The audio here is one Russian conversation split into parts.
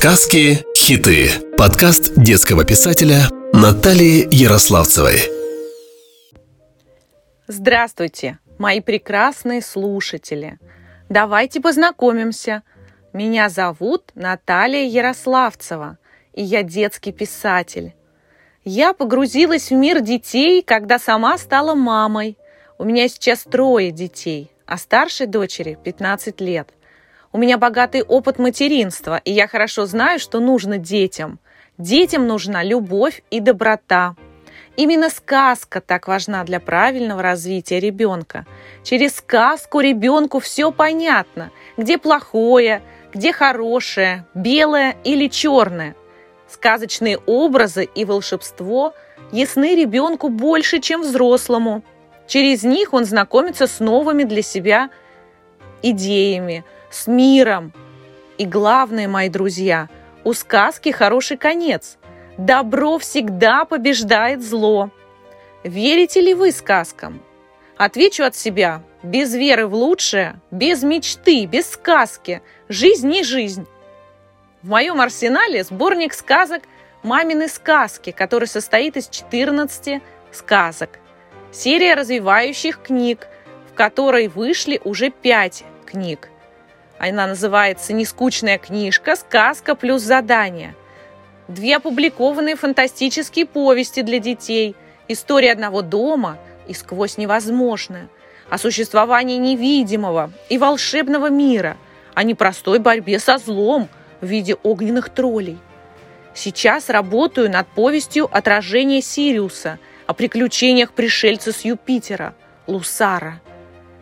Сказки Хиты. Подкаст детского писателя Натальи Ярославцевой. Здравствуйте, мои прекрасные слушатели. Давайте познакомимся. Меня зовут Наталья Ярославцева, и я детский писатель. Я погрузилась в мир детей, когда сама стала мамой. У меня сейчас трое детей, а старшей дочери 15 лет – у меня богатый опыт материнства, и я хорошо знаю, что нужно детям. Детям нужна любовь и доброта. Именно сказка так важна для правильного развития ребенка. Через сказку ребенку все понятно, где плохое, где хорошее, белое или черное. Сказочные образы и волшебство ясны ребенку больше, чем взрослому. Через них он знакомится с новыми для себя идеями – с миром. И главное, мои друзья, у сказки хороший конец. Добро всегда побеждает зло. Верите ли вы сказкам? Отвечу от себя. Без веры в лучшее, без мечты, без сказки. Жизнь не жизнь. В моем арсенале сборник сказок «Мамины сказки», который состоит из 14 сказок. Серия развивающих книг, в которой вышли уже 5 книг. Она называется «Нескучная книжка. Сказка плюс задание». Две опубликованные фантастические повести для детей, история одного дома и сквозь невозможное, о существовании невидимого и волшебного мира, о непростой борьбе со злом в виде огненных троллей. Сейчас работаю над повестью «Отражение Сириуса» о приключениях пришельца с Юпитера, Лусара.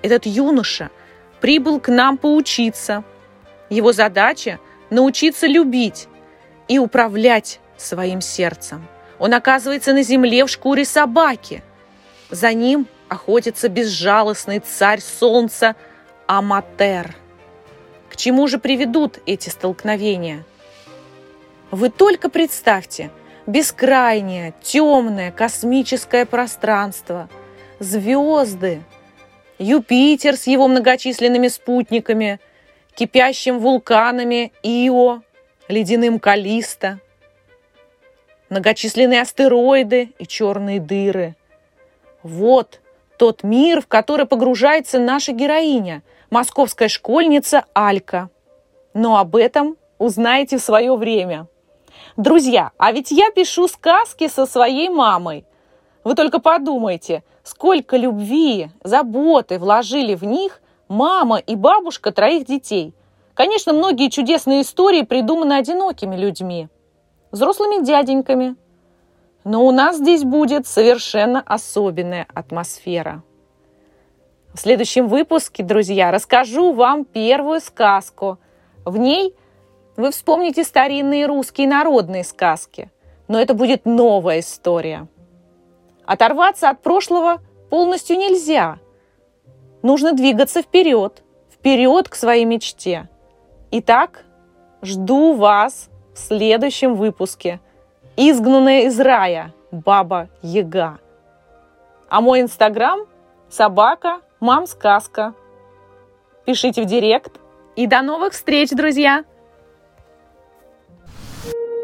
Этот юноша – прибыл к нам поучиться. Его задача – научиться любить и управлять своим сердцем. Он оказывается на земле в шкуре собаки. За ним охотится безжалостный царь солнца Аматер. К чему же приведут эти столкновения? Вы только представьте, бескрайнее, темное космическое пространство, звезды – Юпитер с его многочисленными спутниками, кипящим вулканами Ио, ледяным Калиста, многочисленные астероиды и черные дыры. Вот тот мир, в который погружается наша героиня, московская школьница Алька. Но об этом узнаете в свое время. Друзья, а ведь я пишу сказки со своей мамой. Вы только подумайте, сколько любви, заботы вложили в них мама и бабушка троих детей. Конечно, многие чудесные истории придуманы одинокими людьми, взрослыми дяденьками. Но у нас здесь будет совершенно особенная атмосфера. В следующем выпуске, друзья, расскажу вам первую сказку. В ней вы вспомните старинные русские народные сказки, но это будет новая история – Оторваться от прошлого полностью нельзя. Нужно двигаться вперед, вперед к своей мечте. Итак, жду вас в следующем выпуске. Изгнанная из рая Баба Яга. А мой инстаграм – собака мам сказка. Пишите в директ. И до новых встреч, друзья!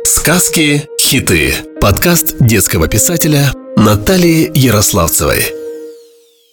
Сказки Хиты. Подкаст детского писателя Натальи Ярославцевой.